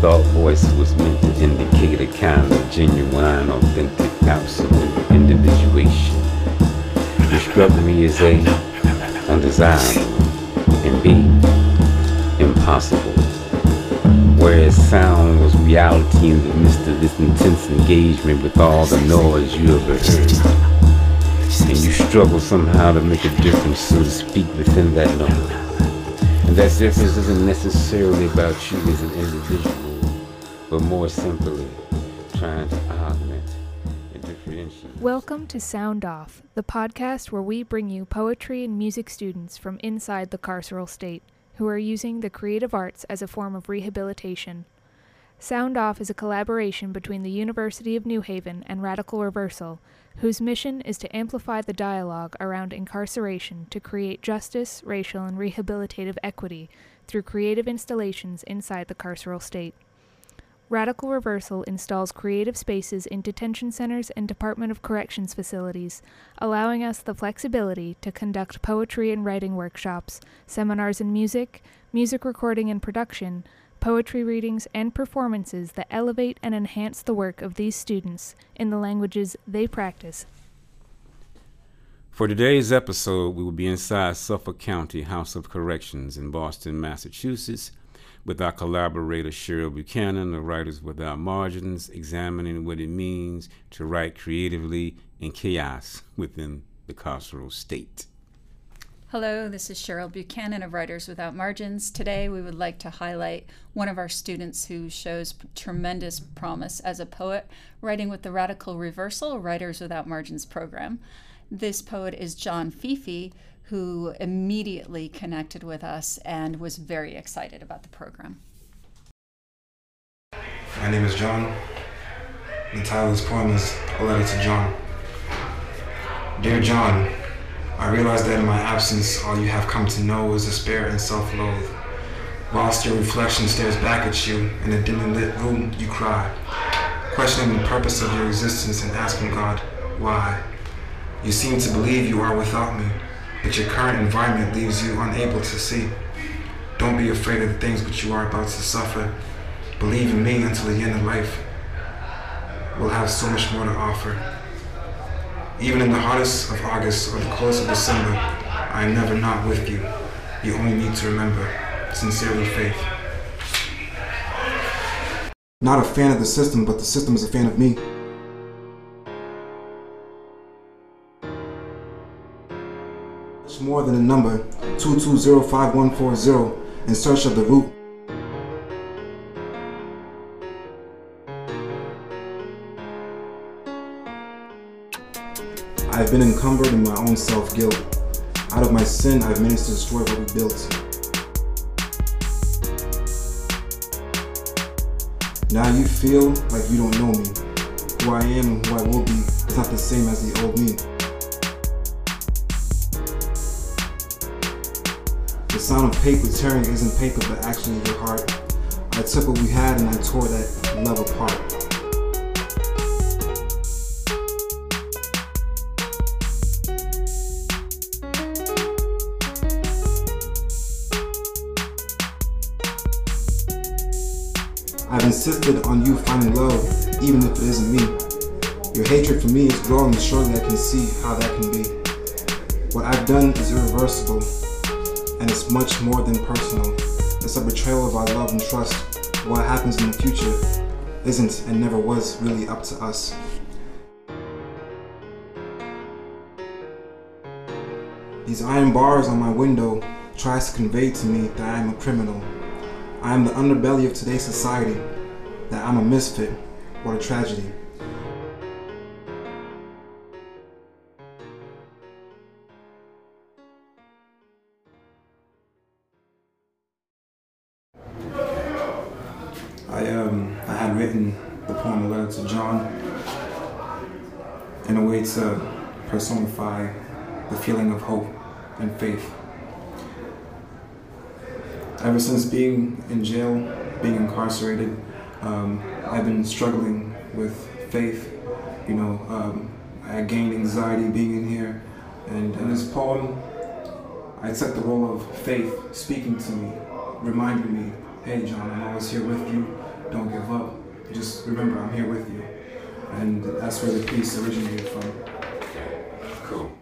thought voice was meant to indicate a kind of genuine, authentic, absolute individuation. You struck me as A, undesirable, and B, impossible. Whereas sound was reality in the midst of this intense engagement with all the noise you ever heard. And you struggle somehow to make a difference, so to speak, within that noise. And that difference isn't necessarily about you as an individual, but more simply trying to augment and differentiate. Welcome to Sound Off, the podcast where we bring you poetry and music students from inside the carceral state who are using the creative arts as a form of rehabilitation. Sound Off is a collaboration between the University of New Haven and Radical Reversal, whose mission is to amplify the dialogue around incarceration to create justice, racial, and rehabilitative equity through creative installations inside the carceral state. Radical Reversal installs creative spaces in detention centers and Department of Corrections facilities, allowing us the flexibility to conduct poetry and writing workshops, seminars in music, music recording and production, poetry readings, and performances that elevate and enhance the work of these students in the languages they practice. For today's episode, we will be inside Suffolk County House of Corrections in Boston, Massachusetts, with our collaborator Cheryl Buchanan of Writers Without Margins, examining what it means to write creatively in chaos within the carceral state. Hello, this is Cheryl Buchanan of Writers Without Margins. Today we would like to highlight one of our students who shows tremendous promise as a poet, writing with the Radical Reversal Writers Without Margins program. This poet is John Fifi, who immediately connected with us and was very excited about the program. My name is John. The title of this poem is A Letter to John. Dear John, I realize that in my absence, all you have come to know is despair and self-loathe. Whilst your reflection stares back at you in a dimly lit room, you cry, questioning the purpose of your existence and asking God, why? You seem to believe you are without me, but your current environment leaves you unable to see. Don't be afraid of the things which you are about to suffer. Believe in me until the end of life. We'll have so much more to offer. Even in the hottest of August or the coldest of December, I am never not with you. You only need to remember. Sincerely, Faith. Not a fan of the system, but the system is a fan of me. More than a number, 2205140, in search of the root I have been encumbered in my own self guilt. Out of my sin, I have managed to destroy what we built. Now you feel like you don't know me. Who I am and who I will be is not the same as the old me. Sound of paper tearing isn't paper, but actually your heart. I took what we had and I tore that love apart. I've insisted on you finding love, even if it isn't me. Your hatred for me is growing, and surely I can see how that can be. What I've done is irreversible, and it's much more than personal. It's a betrayal of our love and trust. What happens in the future isn't and never was really up to us. These iron bars on my window tries to convey to me that I am a criminal. I am the underbelly of today's society, that I'm a misfit. What a tragedy. Personify the feeling of hope and faith. Ever since being in jail, being incarcerated, um, I've been struggling with faith. You know, um, I gained anxiety being in here, and in this poem, I took the role of faith speaking to me, reminding me, "Hey, John, I'm always here with you. don't give up. Just remember, I'm here with you. And that's where the piece originated from. Cool.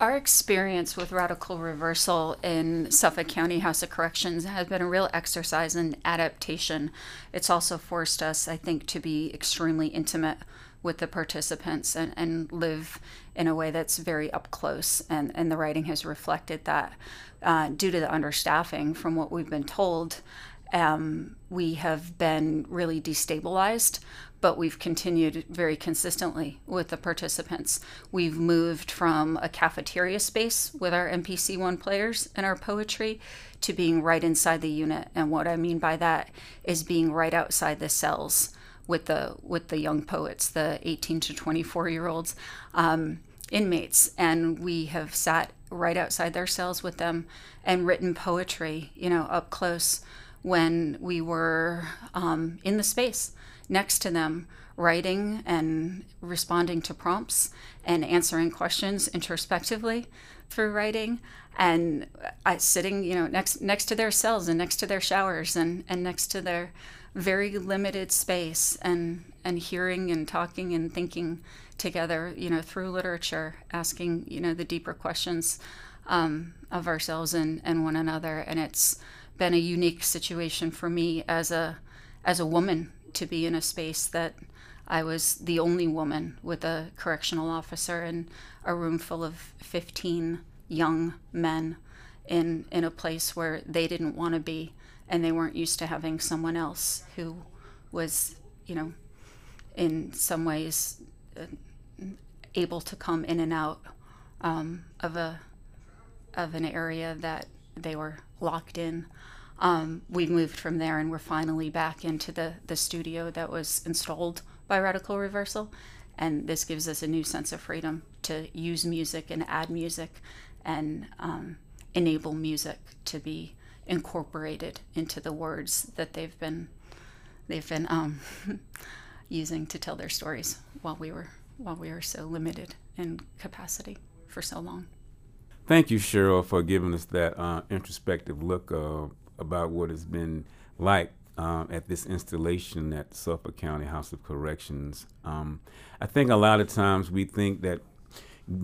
Our experience with radical reversal in Suffolk County House of Corrections has been a real exercise in adaptation. It's also forced us, I think, to be extremely intimate with the participants and, and live in a way that's very up close. And, and the writing has reflected that. Uh, due to the understaffing, from what we've been told, um, we have been really destabilized, but we've continued very consistently with the participants. We've moved from a cafeteria space with our MPC1 players and our poetry to being right inside the unit. And what I mean by that is being right outside the cells with the with the young poets, the 18 to 24 year olds. Um, inmates and we have sat right outside their cells with them and written poetry you know up close when we were um, in the space next to them writing and responding to prompts and answering questions introspectively through writing and I, sitting you know next next to their cells and next to their showers and, and next to their very limited space and and hearing and talking and thinking together, you know, through literature, asking, you know, the deeper questions um, of ourselves and, and one another. And it's been a unique situation for me as a as a woman to be in a space that I was the only woman with a correctional officer in a room full of 15 young men in in a place where they didn't want to be and they weren't used to having someone else who was, you know, in some ways uh, able to come in and out um, of a of an area that they were locked in. Um, we moved from there and we're finally back into the, the studio that was installed by Radical Reversal. And this gives us a new sense of freedom to use music and add music and um, enable music to be incorporated into the words that they've been they've been um, using to tell their stories while we were while we were so limited in capacity for so long. Thank you, Cheryl, for giving us that uh, introspective look uh, about what has been like um, at this installation at Suffolk County House of Corrections. Um, I think a lot of times we think that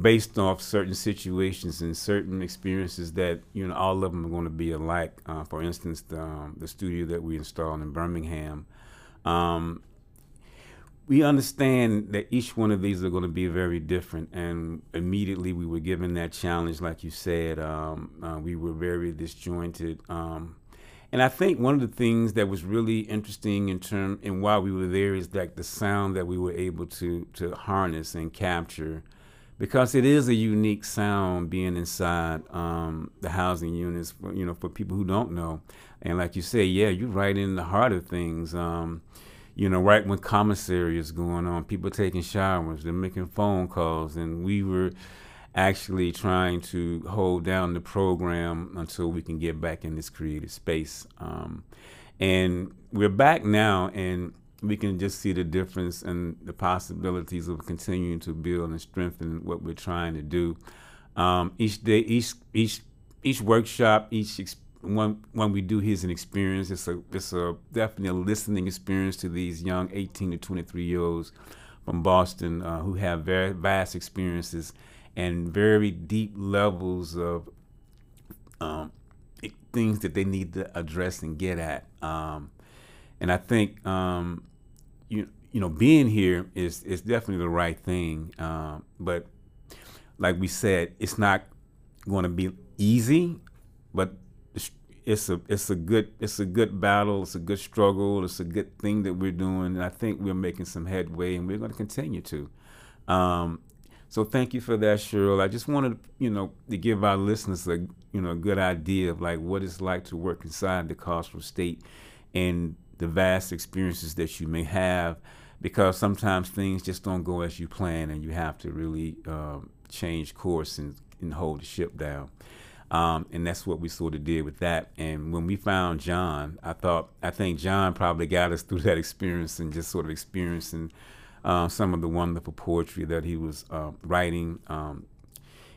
based off certain situations and certain experiences that you know all of them are going to be alike. Uh, for instance, the, um, the studio that we installed in Birmingham. Um, we understand that each one of these are going to be very different, and immediately we were given that challenge, like you said. Um, uh, we were very disjointed, um, and I think one of the things that was really interesting in term and while we were there is that the sound that we were able to to harness and capture because it is a unique sound being inside um, the housing units. For, you know, for people who don't know, and like you say, yeah, you're right in the heart of things. You know, right when commissary is going on, people taking showers, they're making phone calls, and we were actually trying to hold down the program until we can get back in this creative space. Um, and we're back now, and we can just see the difference and the possibilities of continuing to build and strengthen what we're trying to do. Um, each day, each each each workshop, each when when we do here's an experience. It's a it's a definitely a listening experience to these young 18 to 23 year olds from Boston uh, who have very vast experiences and very deep levels of um, things that they need to address and get at. Um, and I think um, you you know being here is is definitely the right thing. Um, but like we said, it's not going to be easy, but it's a it's a good it's a good battle. It's a good struggle. It's a good thing that we're doing, and I think we're making some headway, and we're going to continue to. Um, so thank you for that, Cheryl. I just wanted you know to give our listeners a you know a good idea of like what it's like to work inside the carceral state, and the vast experiences that you may have, because sometimes things just don't go as you plan, and you have to really um, change course and, and hold the ship down. Um, and that's what we sort of did with that. And when we found John, I thought, I think John probably got us through that experience and just sort of experiencing uh, some of the wonderful poetry that he was uh, writing um,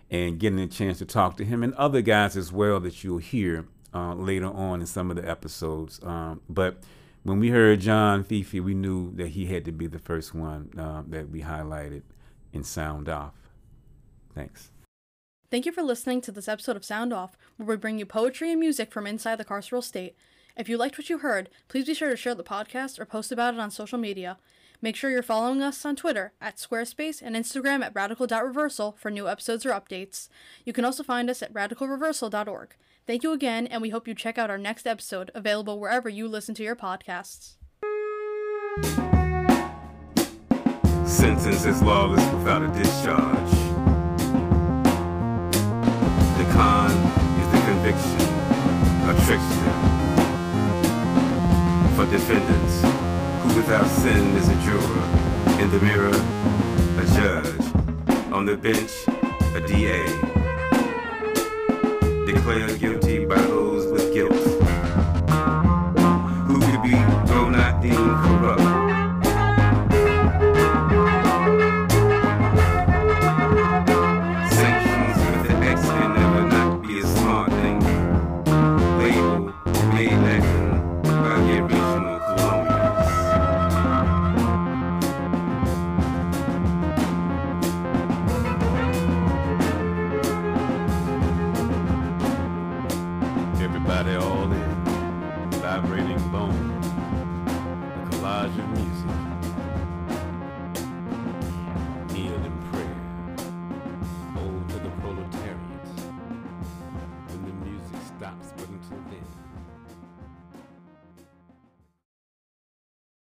and getting a chance to talk to him and other guys as well that you'll hear uh, later on in some of the episodes. Um, but when we heard John Fifi, we knew that he had to be the first one uh, that we highlighted in Sound Off. Thanks. Thank you for listening to this episode of Sound Off, where we bring you poetry and music from inside the carceral state. If you liked what you heard, please be sure to share the podcast or post about it on social media. Make sure you're following us on Twitter at Squarespace and Instagram at radical.reversal for new episodes or updates. You can also find us at radicalreversal.org. Thank you again, and we hope you check out our next episode, available wherever you listen to your podcasts. Sentence is lawless without a discharge. Trickster. For defendants, who without sin is a juror. In the mirror, a judge. On the bench, a DA. Declared guilty by those Everybody all in, vibrating bone, a collage of music.